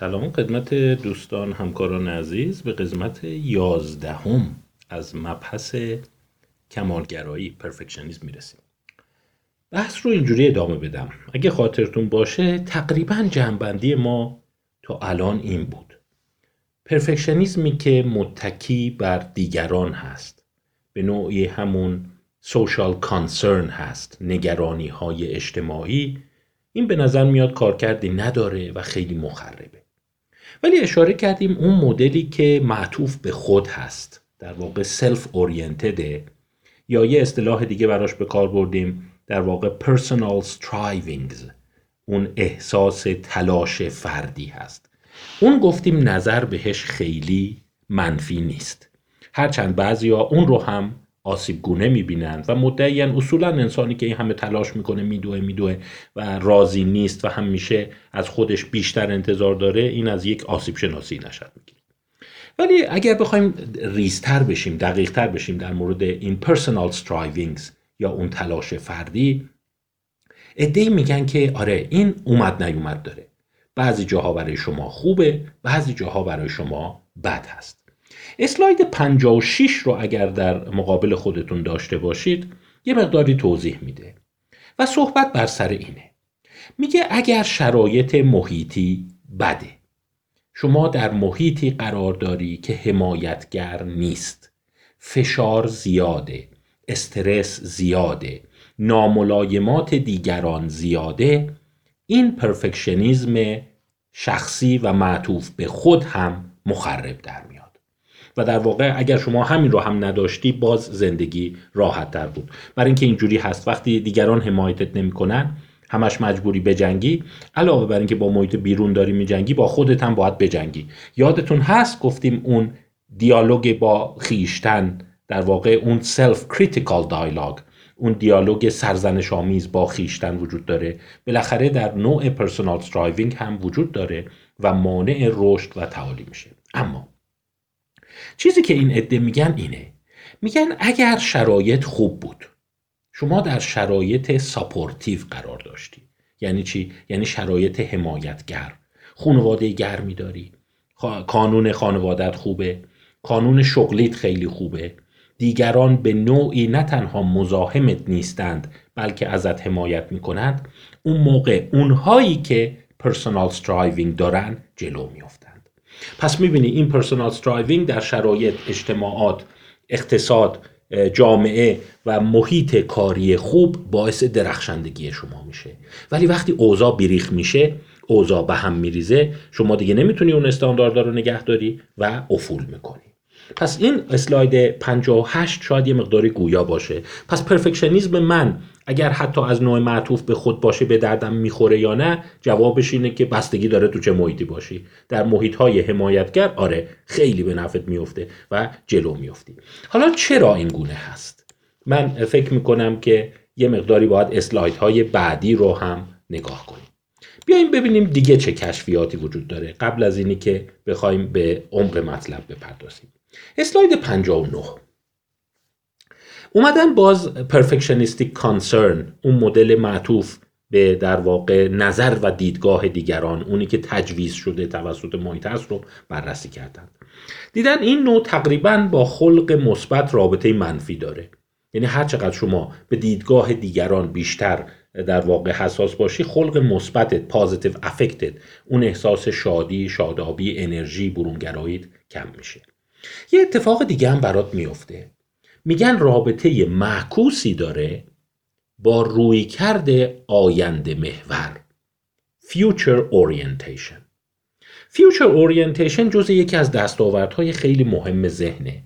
سلام خدمت دوستان همکاران عزیز. به قسمت یازدهم از مبحث کمالگرایی پرفکشنیزم می‌رسیم. بحث رو اینجوری ادامه بدم. اگه خاطرتون باشه تقریبا جنبندی ما تا الان این بود. پرفکشنیزمی که متکی بر دیگران هست. به نوعی همون سوشال کانسرن هست نگرانی های اجتماعی. این به نظر میاد کارکردی نداره و خیلی مخربه. ولی اشاره کردیم اون مدلی که معطوف به خود هست در واقع سلف اورینتده یا یه اصطلاح دیگه براش به کار بردیم در واقع personal strivings اون احساس تلاش فردی هست. اون گفتیم نظر بهش خیلی منفی نیست. هرچند بعضی ها اون رو هم آسیب گونه می‌بینند و مدعیان اصولا انسانی که این همه تلاش می‌کنه میدوه میدوه و راضی نیست و همیشه از خودش بیشتر انتظار داره این از یک آسیب شناسی نشد می‌گیره. ولی اگر بخوایم ریزتر بشیم دقیقتر بشیم در مورد این پرسونال strivings یا اون تلاش فردی ادهی میگن که آره این اومد نیومد داره. بعضی جاها برای شما خوبه بعضی جاها برای شما بد هست. اسلاید 56 رو اگر در مقابل خودتون داشته باشید یه مقداری توضیح میده. و صحبت بر سر اینه. میگه اگر شرایط محیطی بده. شما در محیطی قرار داری که حمایتگر نیست. فشار زیاده استرس زیاده ناملایمات دیگران زیاده. این پرفکشنیزم شخصی و معطوف به خود هم مخرب در میاد. و در واقع اگر شما همین رو هم نداشتی باز زندگی راحت تر بود. برای اینکه اینجوری هست. وقتی دیگران حمایتت نمی‌کنن همش مجبوری بجنگی. علاوه بر اینکه با محیط بیرون داری میجنگی با خودت هم باید بجنگی. یادتون هست؟ گفتیم اون دیالوگ با خویشتن در واقع اون self-critical dialogue اون دیالوگ سرزنش آمیز با خویشتن وجود داره. بالاخره در نوع personal striving هم وجود داره و مانع رشد و تعالی میشه. اما چیزی که این عده میگن اینه. میگن اگر شرایط خوب بود شما در شرایط supportive قرار داشتی. یعنی چی؟ یعنی شرایط حمایتگر. خانواده گرمی داری کانون خانوادت خوبه. کانون شغلیت خیلی خوبه. دیگران به نوعی نه تنها مزاحمت نیستند بلکه ازت حمایت می‌کنند. اون موقع اونهایی که personal striving دارن جلو میافتند پس می‌بینی این personal striving در شرایط اجتماعات اقتصاد جامعه و محیط کاری خوب باعث درخشندگی شما میشه. ولی وقتی اوضاع بیریخ میشه اوضاع به هم میریزه شما دیگه نمی‌تونی اون استاندارد رو نگه داری و افول می‌کنی. پس این اسلاید 58 شاید یه مقداری گویا باشه. پس پرفکشنیزم من اگر حتی از نوع معطوف به خود باشه به دردم می‌خوره یا نه جوابش اینه که بستگی داره تو چه محیطی باشی. در محیط های حمایتگر آره خیلی به نفت میفته و جلو میفتی. حالا چرا این گونه هست؟ من فکر می‌کنم که یه مقداری باید اسلاید های بعدی رو هم نگاه کنیم. بیایم ببینیم دیگه چه کشفیاتی وجود داره. قبل از اینی که بخوایم به عمق مطلب بپردازیم. اسلاید 59 اومدن باز پرفکشنیستیک کانسرن اون مدل معطوف به در واقع نظر و دیدگاه دیگران اونی که تجویز شده توسط محیط رو بررسی کردند. دیدن این نوع تقریبا با خلق مثبت رابطه منفی داره. یعنی هر چقدر شما به دیدگاه دیگران بیشتر در واقع حساس باشی خلق مثبتت پازیتیو افکتد اون احساس شادی شادابی انرژی برونگراییت کم میشه. یه اتفاق دیگه هم برات میفته. میگن رابطه معکوسی داره با روی کرده آینده محور. Future Orientation. Future Orientation جز یکی از دستاوردهای خیلی مهم ذهنه.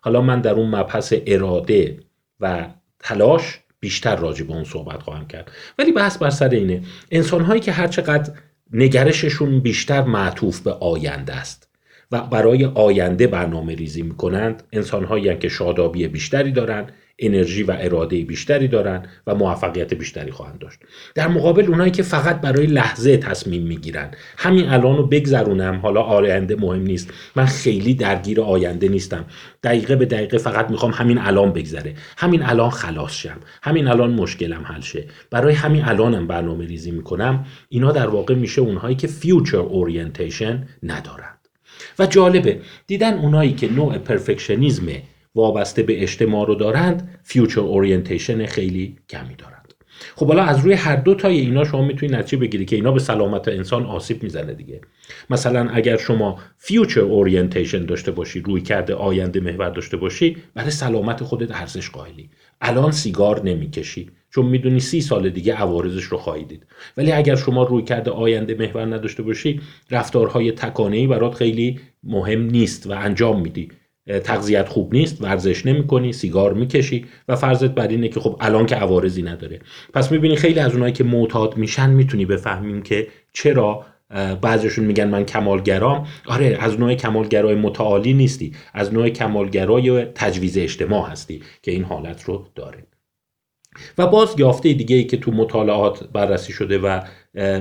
حالا من در اون مبحث اراده و تلاش بیشتر راجع به اون صحبت خواهم کرد. ولی بحث بر سر اینه انسان هایی که هرچقدر نگرششون بیشتر معطوف به آینده است. و برای آینده برنامه ریزی می کنند انسان که شادابی بیشتری دارند انرژی و اراده بیشتری دارن و موفقیت بیشتری خواهند داشت. در مقابل اونایی که فقط برای لحظه تصمیم می‌گیرن همین الان رو بگذرونم. حالا آینده مهم نیست. من خیلی درگیر آینده نیستم. دقیقه به دقیقه فقط می‌خوام همین الان بگذره. همین الان خلاص شم. همین الان مشکلم حل شه. برای همین الانم برنامه ریزی می‌کنم. اینا در واقع میشه اونهایی که future orientation ندارند و جالبه دیدن اونایی که نوع perfectionism وابسته به اجتماع رو دارند future orientation خیلی کمی دارند. خب حالا از روی هر دو تای اینا شما می‌تونید نتیجه بگیری که اینا به سلامت انسان آسیب می‌زنه دیگه. مثلا اگر شما future orientation داشته باشی رویکرد آینده محور داشته باشی برای سلامت خودت ارزش قائلی. الان سیگار نمی‌کشی. چون می‌دونی سی سال دیگه عوارضش رو خواهی دید. ولی اگر شما روی کرده آینده محور نداشته باشی رفتارهای تکانه‌ای برات خیلی مهم نیست و انجام میدی. تغذیت خوب نیست ورزش نمی کنی سیگار می‌کشی و فرضت بر اینه که خب الان که عوارضی نداره. پس می‌بینی خیلی از اونایی که معتاد میشن می‌تونی بفهمیم که چرا بعضیشون میگن من کمالگرام. آره از نوع کمالگرای متعالی نیستی. از نوع کمالگرای تجویز اجتماع هستی که این حالت رو داره. و باز یافته دیگه ای که تو مطالعات بررسی شده و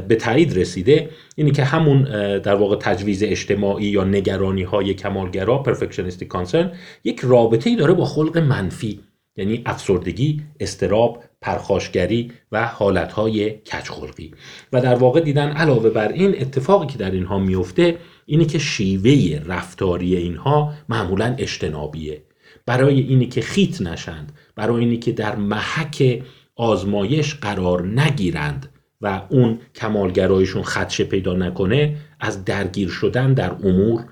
به تایید رسیده اینی که همون در واقع تجویز اجتماعی یا نگرانی های کمالگرا پرفکشنیستی کانسرن یک رابطه ای داره با خلق منفی یعنی افسردگی، استراب، پرخاشگری و حالتهای کچخلقی و در واقع دیدن علاوه بر این اتفاقی که در اینها میفته اینه که شیوه رفتاری اینها معمولا اجتنابیه. برای اینی که خیت نشند برای اینی که در محک آزمایش قرار نگیرند و اون کمالگرایشون خدشه پیدا نکنه از درگیر شدن در امور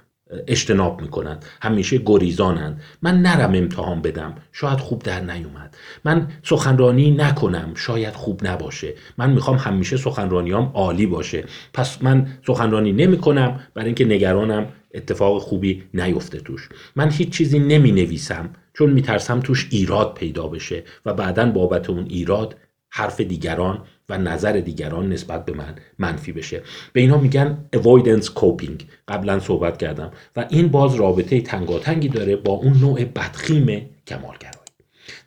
اجتناب می‌کنند. همیشه گریزانند. من نرم امتحان بدم. شاید خوب در نیومد. من سخنرانی نکنم. شاید خوب نباشه. من می‌خوام همیشه سخنرانیام عالی باشه. پس من سخنرانی نمی‌کنم. برای اینکه نگرانم اتفاق خوبی نیفته توش. من هیچ چیزی نمی نویسم چون میترسم توش ایراد پیدا بشه و بعدا بابت اون ایراد حرف دیگران و نظر دیگران نسبت به من منفی بشه. به اینا میگن avoidance coping. قبلا صحبت کردم. و این باز رابطه تنگاتنگی داره با اون نوع بدخیم کمالگرایی.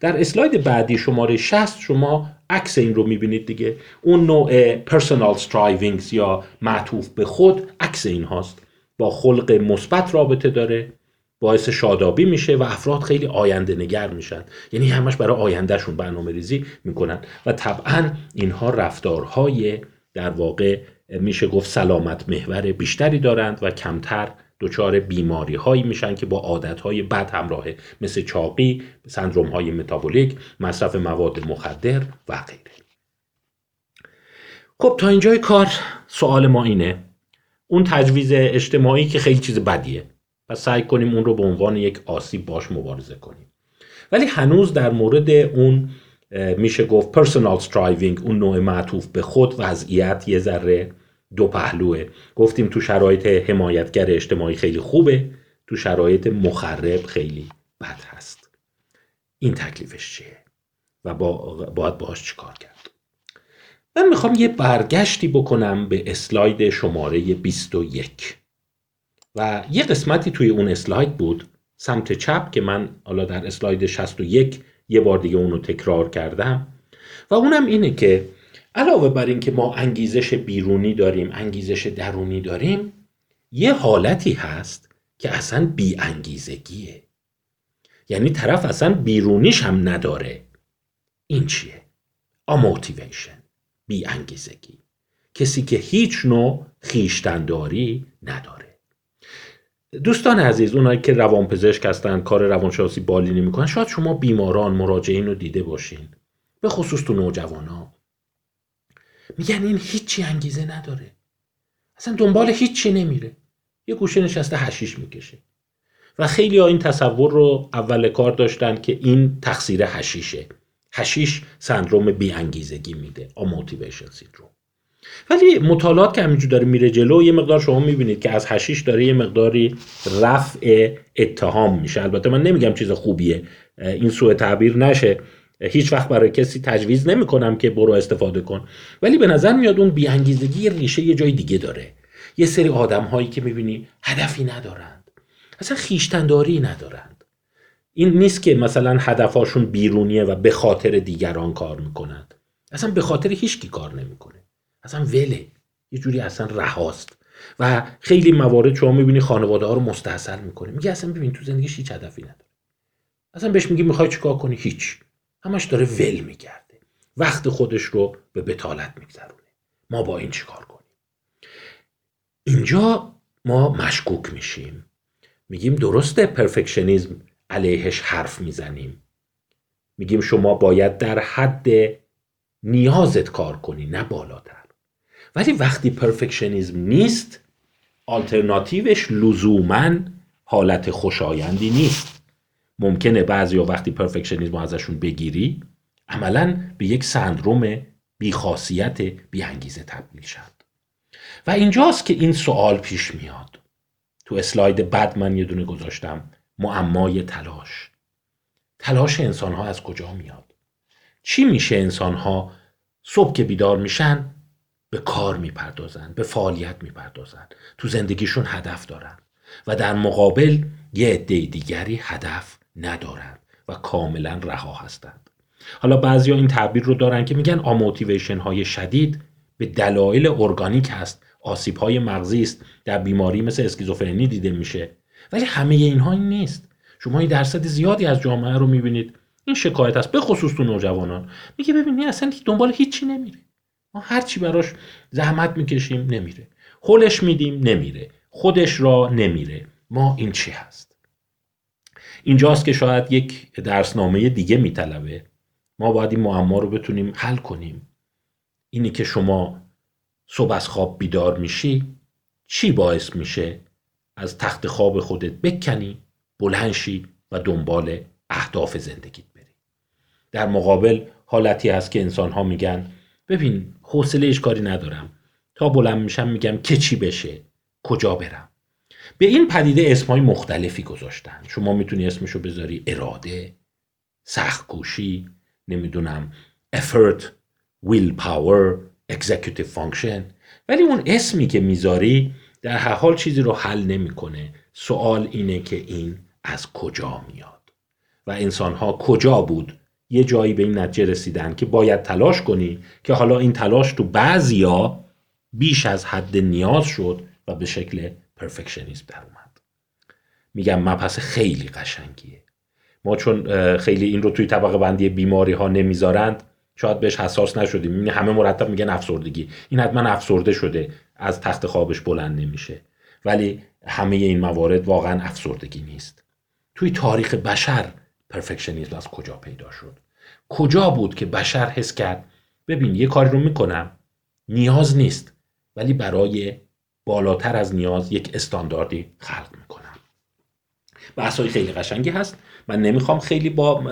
در اسلاید بعدی شماره 60 شما عکس این رو می‌بینید دیگه. اون نوع personal strivings یا معطوف به خود عکس این هاست با خلق مثبت رابطه داره. باعث شادابی میشه و افراد خیلی آینده نگر میشن. یعنی همش برای آیندهشون برنامه ریزی می‌کنن. و طبعا اینها رفتارهای در واقع میشه گفت سلامت محور بیشتری دارند و کمتر دچار بیماری هایی میشن که با عادت های بد همراهه مثل چاقی، سندروم های متابولیک، مصرف مواد مخدر و غیره. خب تا اینجای کار سوال ما اینه. اون تجویز اجتماعی که خیلی چیز بدیه. و سعی کنیم اون رو به عنوان یک آسیب باش مبارزه کنیم. ولی هنوز در مورد اون میشه گفت personal striving اون نوع معطوف به خود وضعیت یه ذره دو پهلوه. گفتیم تو شرایط حمایتگر اجتماعی خیلی خوبه تو شرایط مخرب خیلی بد هست. این تکلیفش چیه؟ و با باید باهاش چیکار کرد؟ من می‌خوام یه برگشتی بکنم به اسلاید شماره 21 و یه قسمتی توی اون اسلاید بود سمت چپ که من حالا در اسلاید 61 یه بار دیگه اونو تکرار کردم. و اونم اینه که علاوه بر اینکه ما انگیزش بیرونی داریم انگیزش درونی داریم یه حالتی هست که اصلا بی انگیزگیه یعنی طرف اصلا بیرونیش هم نداره. این چیه؟ آموتیویشن بی انگیزگی کسی که هیچ نوع خیشتنداری نداره. دوستان عزیز اونایی که روانپزشک هستن کار روانشناسی بالینی می‌کنن شاید شما بیماران مراجعین رو دیده باشین. به خصوص تو نوجوانا. میگن این هیچی انگیزه نداره. اصلا دنبال هیچی نمیره. یه گوشه نشسته حشیش می‌کشه. و خیلی این تصور رو اول کار داشتن که این تقصیر حشیشه حشیش سندروم بی انگیزگی میده amotivation syndrome. ولی مطالعات که همینجور داره میره جلو یه مقدار شما می‌بینید که از حشیش داره یه مقداری رفع اتهام میشه. البته من نمیگم چیز خوبیه این سوء تعبیر نشه. هیچ وقت برای کسی تجویز نمی‌کنم که برو استفاده کن. ولی به نظر میاد اون بیانگیزگی ریشه یه جای دیگه داره. یه سری آدم هایی که می‌بینی هدفی ندارند. اصلا خیشتنداری ندارند. این نیست که مثلا هدفهاشون بیرونیه و به خاطر دیگران کار می‌کنند. اصلا به خاطر هیچکی کار نمی‌کنه. اصلا وله. یه جوری اصلا رهاست. و خیلی موارد شما می‌بینی خانواده ها رو مستحصل می‌کنه. میگه اصلا ببین تو زندگیش هیچ هدفی نداره. اصلا بهش میگی می‌خوای چیکار کنی؟ هیچ. همش داره ول میگرده وقت خودش رو به بتالت میگذرونه. ما با این چیکار کنیم؟ اینجا ما مشکوک میشیم. میگیم درسته پرفکشنیزم علیهش حرف می‌زنیم. میگیم شما باید در حد نیازت کار کنی نه بالاتر. ولی وقتی پرفکشنیزم نیست آلترناتیوش لزوما حالت خوشایندی نیست. ممکنه بعضی وقتی پرفکشنیزم ازشون بگیری عملا به یک سندروم بیخاصیت بیانگیزه تبدیل شد و اینجاست که این سوال پیش میاد. تو اسلاید بعد من یه دونه گذاشتم معمای تلاش. تلاش انسان ها از کجا میاد؟ چی میشه انسان ها صبح که بیدار میشن به کار می‌پردازن به فعالیت می‌پردازن. تو زندگیشون هدف دارن و در مقابل یه عده دیگری هدف ندارن و کاملا رها هستند. حالا بعضیا این تعبیر رو دارن که میگن آموتیویشن های شدید به دلایل ارگانیک هست. آسیب های مغزی است. در بیماری مثل اسکیزوفرنی دیده میشه. ولی همه اینها این نیست. شما این درصد زیادی از جامعه رو می‌بینید. این شکایت است به خصوص تو نوجوانان. میگه ببینید اصلا دنبال هیچی نمیره. ما هرچی براش زحمت می‌کشیم نمیره. خولش میدیم نمیره. خودش را نمیره. ما این چی هست؟ اینجاست که شاید یک درسنامه دیگه میطلبه. ما باید این معما رو بتونیم حل کنیم. اینی که شما صبح از خواب بیدار میشی چی باعث میشه؟ از تخت خواب خودت بکنی بلنشی و دنبال اهداف زندگیت بری. در مقابل حالتی هست که انسان ها میگن ببین حوصله کاری ندارم. تا بلند میشم میگم که چی بشه کجا برم. به این پدیده اسمهای مختلفی گذاشتن. شما می‌تونی اسمشو بذاری اراده سخت کوشی نمی‌دونم effort will power executive function. ولی اون اسمی که می‌ذاری در هر حال چیزی رو حل نمی‌کنه. سوال اینه که این از کجا میاد؟ و انسان ها کجا بود؟ یه جایی به این نتیجه رسیدن که باید تلاش کنی که حالا این تلاش تو بعضیا بیش از حد نیاز شد و به شکل پرفکشنیسم در اومد. میگم مبحث خیلی قشنگیه. ما چون خیلی این رو توی طبقه بندی بیماری ها نمی‌ذارند شاید بهش حساس نشدیم. می‌بینی همه مرتب میگن افسردگی. این حتما افسرده شده از تخت خوابش بلند نمیشه. ولی همه این موارد واقعا افسردگی نیست. توی تاریخ بشر perfectionism از کجا پیدا شد؟ کجا بود که بشر حس کرد ببین یه کاری رو می‌کنم نیاز نیست ولی برای بالاتر از نیاز یک استانداردی خلق می‌کنم. بحث های خیلی قشنگی هست. من نمی‌خوام خیلی با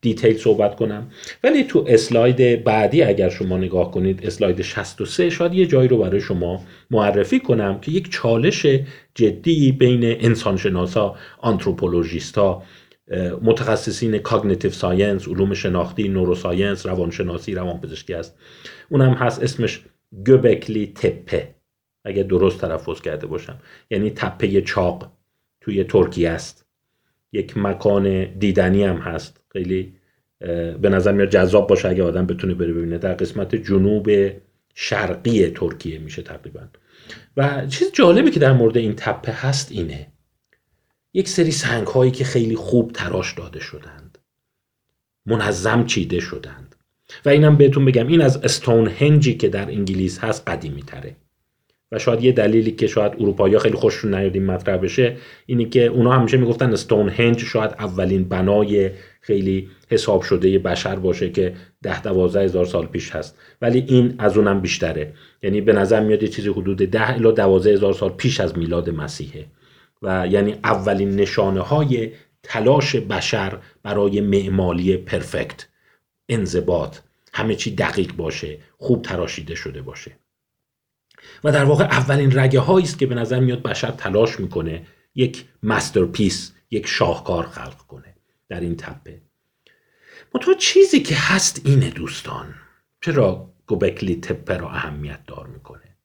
detail صحبت کنم. ولی تو اسلاید بعدی اگر شما نگاه کنید اسلاید 63 شاید یه جایی رو برای شما معرفی کنم که یک چالش جدی بین انسانشناسا anthropologist ا متخصصین cognitive science علوم شناختی neuroscience روانشناسی روانپزشکی است اونم هست اسمش گوبکلی تپه اگه درست تلفظ کرده باشم. یعنی تپه چاق توی ترکیه است. یک مکان دیدنی هم هست. خیلی به نظر میاد جذاب باشه اگه آدم بتونه بره ببینه. در قسمت جنوب شرقی ترکیه میشه تقریبا. و چیز جالبی که در مورد این تپه هست اینه. یک سری سنگ هایی که خیلی خوب تراش داده شدند. منظم چیده شدند. و اینم بهتون بگم این از استون هنجی که در انگلیس هست قدیمی تره. و شاید یه دلیلی که شاید اروپایی خیلی خوششون نیاد این مطرح بشه اینی که اونا همیشه می‌گفتن استون هنج شاید اولین بنای خیلی حساب شده بشر باشه که ده دوازده هزار سال پیش هست. ولی این از اونم بیشتره. یعنی به نظر میاد یه چیزی حدود ده الی دوازده هزار سال پیش از میلاد مسیحه. و یعنی اولین نشانه های تلاش بشر برای معمالی پرفکت. انضباط. همه چی دقیق باشه خوب تراشیده شده باشه. و در واقع اولین رگه هایی است که به نظر میاد بشر تلاش می‌کنه یک مسترپیس یک شاهکار خلق کنه در این تپه. منتها چیزی که هست اینه دوستان چرا گوبکلی تپه را اهمیت دار می‌کنه؟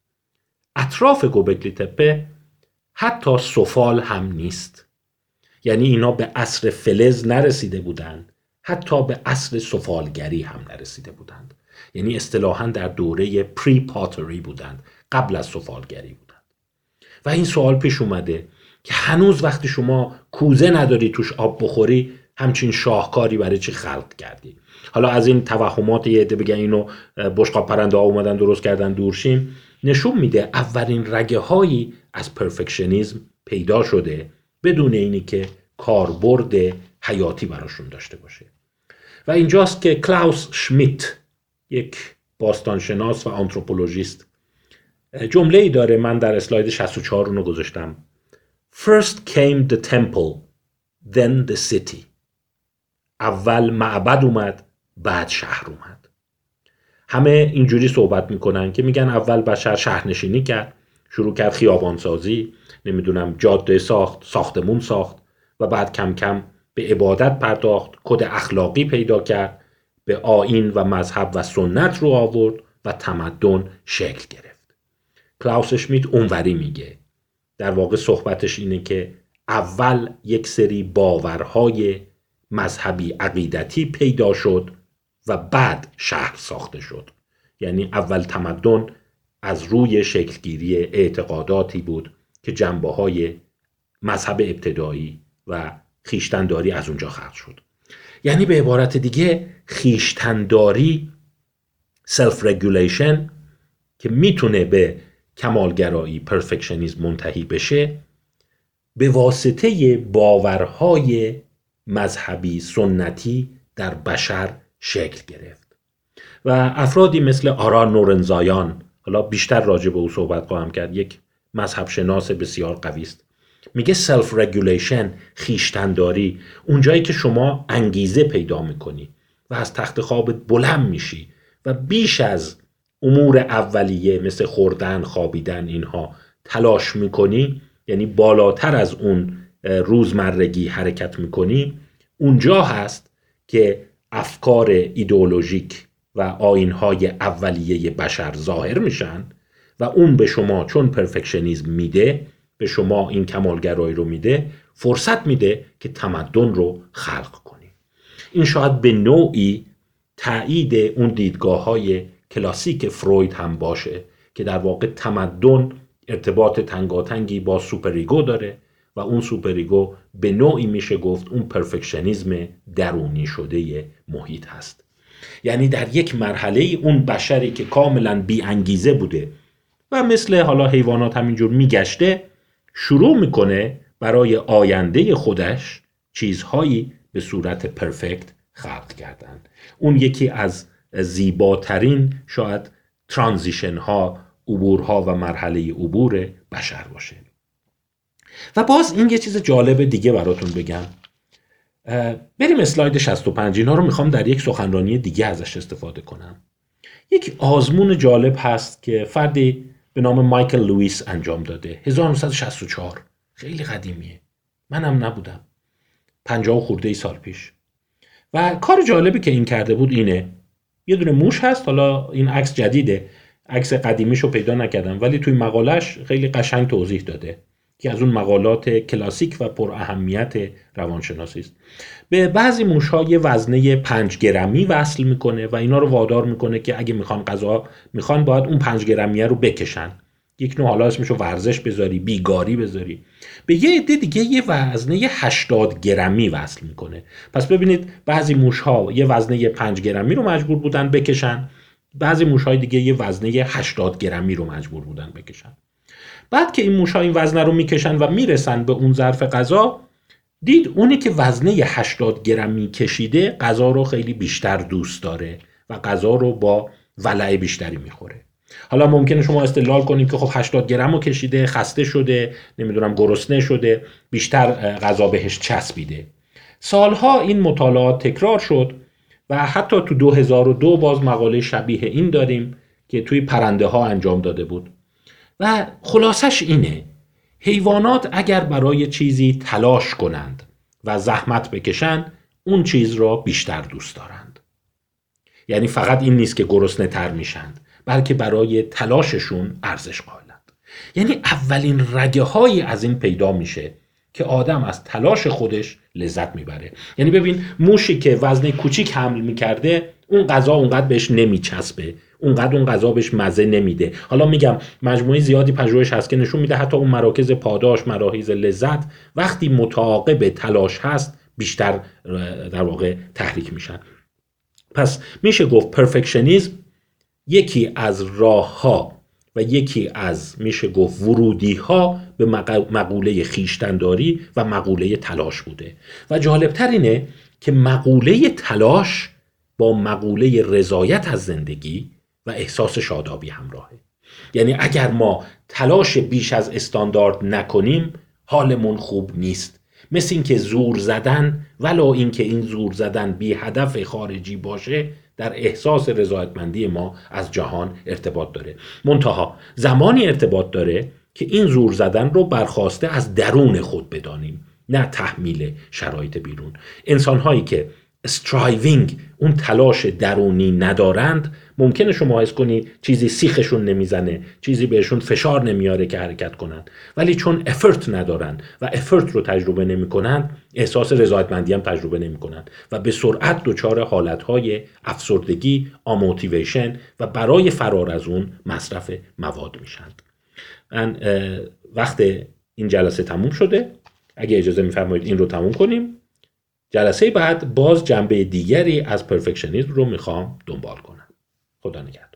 اطراف گوبکلی تپه حتی سفال هم نیست. یعنی اینا به عصر فلز نرسیده بودند حتی به عصر سفالگری هم نرسیده بودند. یعنی اصطلاحا در دوره پری پاتری بودند قبل از سفالگری بودند. و این سوال پیش اومده که هنوز وقتی شما کوزه نداری توش آب بخوری همچین شاهکاری برای چی خلق کردی؟ حالا از این توهمات یه عده بگن اینو بشقاب پرنده ها اومدن درست کردن دور شیم نشون میده اولین رگه هایی از perfectionism پیدا شده بدون اینی که کاربرد حیاتی براشون داشته باشه. و اینجاست که کلاوس شمیت یک باستانشناس و anthropologist. جمله ای داره من در اسلاید 64 رو گذاشتم. First came the temple then the city. اول معبد اومد بعد شهر اومد. همه اینجوری صحبت می‌کنن که میگن اول بشر شهرنشینی کرد شروع کرد خیابانسازی نمی‌دونم جاده ساخت ساختمون ساخت و بعد کم کم به عبادت پرداخت کد اخلاقی پیدا کرد به آین و مذهب و سنت رو آورد و تمدن شکل گرفت. کلاوس شمیت اونوری میگه. در واقع صحبتش اینه که اول یک سری باورهای مذهبی عقیدتی پیدا شد و بعد شهر ساخته شد. یعنی اول تمدن از روی شکلگیری اعتقاداتی بود که جنبه های مذهب ابتدایی و خیشتنداری از اونجا خلق شد. یعنی به عبارت دیگه خویشتنداری self-regulation که می‌تونه به کمالگرایی perfectionism منتهی بشه به واسطه باورهای مذهبی سنتی در بشر شکل گرفت. و افرادی مثل آرا نورنزایان حالا بیشتر راجع به او صحبت خواهم کرد یک مذهب شناس بسیار قوی است. میگه self-regulation خویشتنداری اونجایی که شما انگیزه پیدا می‌کنی و از تخت خوابت بلند میشی و بیش از امور اولیه مثل خوردن خوابیدن اینها تلاش می‌کنی یعنی بالاتر از اون روزمرگی حرکت می‌کنی اونجا هست که افکار ایدئولوژیک و آیین‌های اولیه بشر ظاهر میشن و اون به شما چون perfectionism میده به شما این کمالگرایی رو میده فرصت میده که تمدن رو خلق کنی. این شاید به نوعی تایید اون دیدگاه های کلاسیک فروید هم باشه که در واقع تمدن ارتباط تنگاتنگی با superego داره و اون superego به نوعی میشه گفت اون perfectionism درونی شده محیط هست. یعنی در یک مرحله اون بشری که کاملا بی انگیزه بوده و مثل حالا حیوانات همینجور میگشته شروع می‌کنه برای آینده خودش چیزهایی به صورت پرفکت خلق کردن. اون یکی از زیباترین شاید ترانزیشن ها عبورها و مرحله عبور بشر باشه. و باز این یه چیز جالب دیگه براتون بگم. بریم اسلاید 65 اینا رو می‌خوام در یک سخنرانی دیگه ازش استفاده کنم. یک آزمون جالب هست که فردی به نام مایکل لوئیس انجام داده. 1964 خیلی قدیمیه. منم نبودم. 50 خورده ای سال پیش. و کار جالبی که این کرده بود اینه. یه دونه موش هست. حالا این عکس جدیده. عکس قدیمیشو پیدا نکردم. ولی توی مقالش خیلی قشنگ توضیح داده. که از اون مقالات کلاسیک و پر اهمیت روانشناسی است. به بعضی موشها یه وزنه پنج گرمی وصل می‌کنه و اینا رو وادار می‌کنه که اگه می‌خوان غذا می‌خوان باید اون پنج گرمیه رو بکشن. یک نوع حالا اسمشو ورزش بذاری بیگاری بذاری. به یه عده دیگه یه وزنه 80 گرمی وصل می‌کنه. پس ببینید بعضی موش ها یه وزنه 5 گرمی رو مجبور بودن بکشن بعضی موش های دیگه یه وزنه 80 گرمی رو مجبور بودن بکشن. بعد که این موشا این وزنه رو می‌کشن و می‌رسن به اون ظرف غذا دید اونی که وزنه 80 گرمی کشیده غذا رو خیلی بیشتر دوست داره و غذا رو با ولع بیشتری می‌خوره. حالا ممکنه شما استدلال کنید که خب 80 گرم رو کشیده خسته شده نمی‌دونم گرسنه شده بیشتر غذا بهش چسبیده. سالها این مطالعات تکرار شد و حتی تو 2002 باز مقاله شبیه این داریم که توی پرنده ها انجام داده بود. و خلاصش اینه حیوانات اگر برای چیزی تلاش کنند و زحمت بکشند اون چیز را بیشتر دوست دارند. یعنی فقط این نیست که گرسنه تر میشند بلکه برای تلاششون ارزش قائلند. یعنی اولین رگه های از این پیدا میشه که آدم از تلاش خودش لذت می‌بره. یعنی ببین موشی که وزن کوچیک حمل می‌کرده اون غذا اونقدر بهش نمیچسبه. اونقدر اون غذا بهش مزه نمیده. حالا میگم مجموعه زیادی پژوهش هست که نشون میده حتی اون مراکز پاداش مراکز لذت وقتی متعاقب تلاش هست بیشتر در واقع تحریک میشن. پس میشه گفت پرفکشنیزم یکی از راه ها و یکی از میشه گفت ورودی ها به مقوله خیشتنداری و مقوله تلاش بوده. و جالبتر اینه که مقوله تلاش با مقوله رضایت از زندگی و احساس شادابی همراهه. یعنی اگر ما تلاش بیش از استاندارد نکنیم حالمون خوب نیست. مثل اینکه زور زدن ولو اینکه این زور زدن بی هدف خارجی باشه در احساس رضایتمندی ما از جهان ارتباط داره. منتها زمانی ارتباط داره که این زور زدن رو برخواسته از درون خود بدانیم نه تحمیل شرایط بیرون. انسان هایی که striving اون تلاش درونی ندارند ممکنه شما حس کنی چیزی سیخشون نمی‌زنه چیزی بهشون فشار نمیاره که حرکت کنند. ولی چون effort ندارن و effort رو تجربه نمی‌کنن احساس رضایتمندی هم تجربه نمی‌کنن و به سرعت دچار حالتهای افسردگی amotivation و برای فرار از اون مصرف مواد میشند. من وقت این جلسه تموم شده. اگه اجازه میفرمایید این رو تموم کنیم. جلسه بعد باز جنبه دیگری از پرفکشنیزم رو می‌خوام دنبال کنم. خدا نگهدار.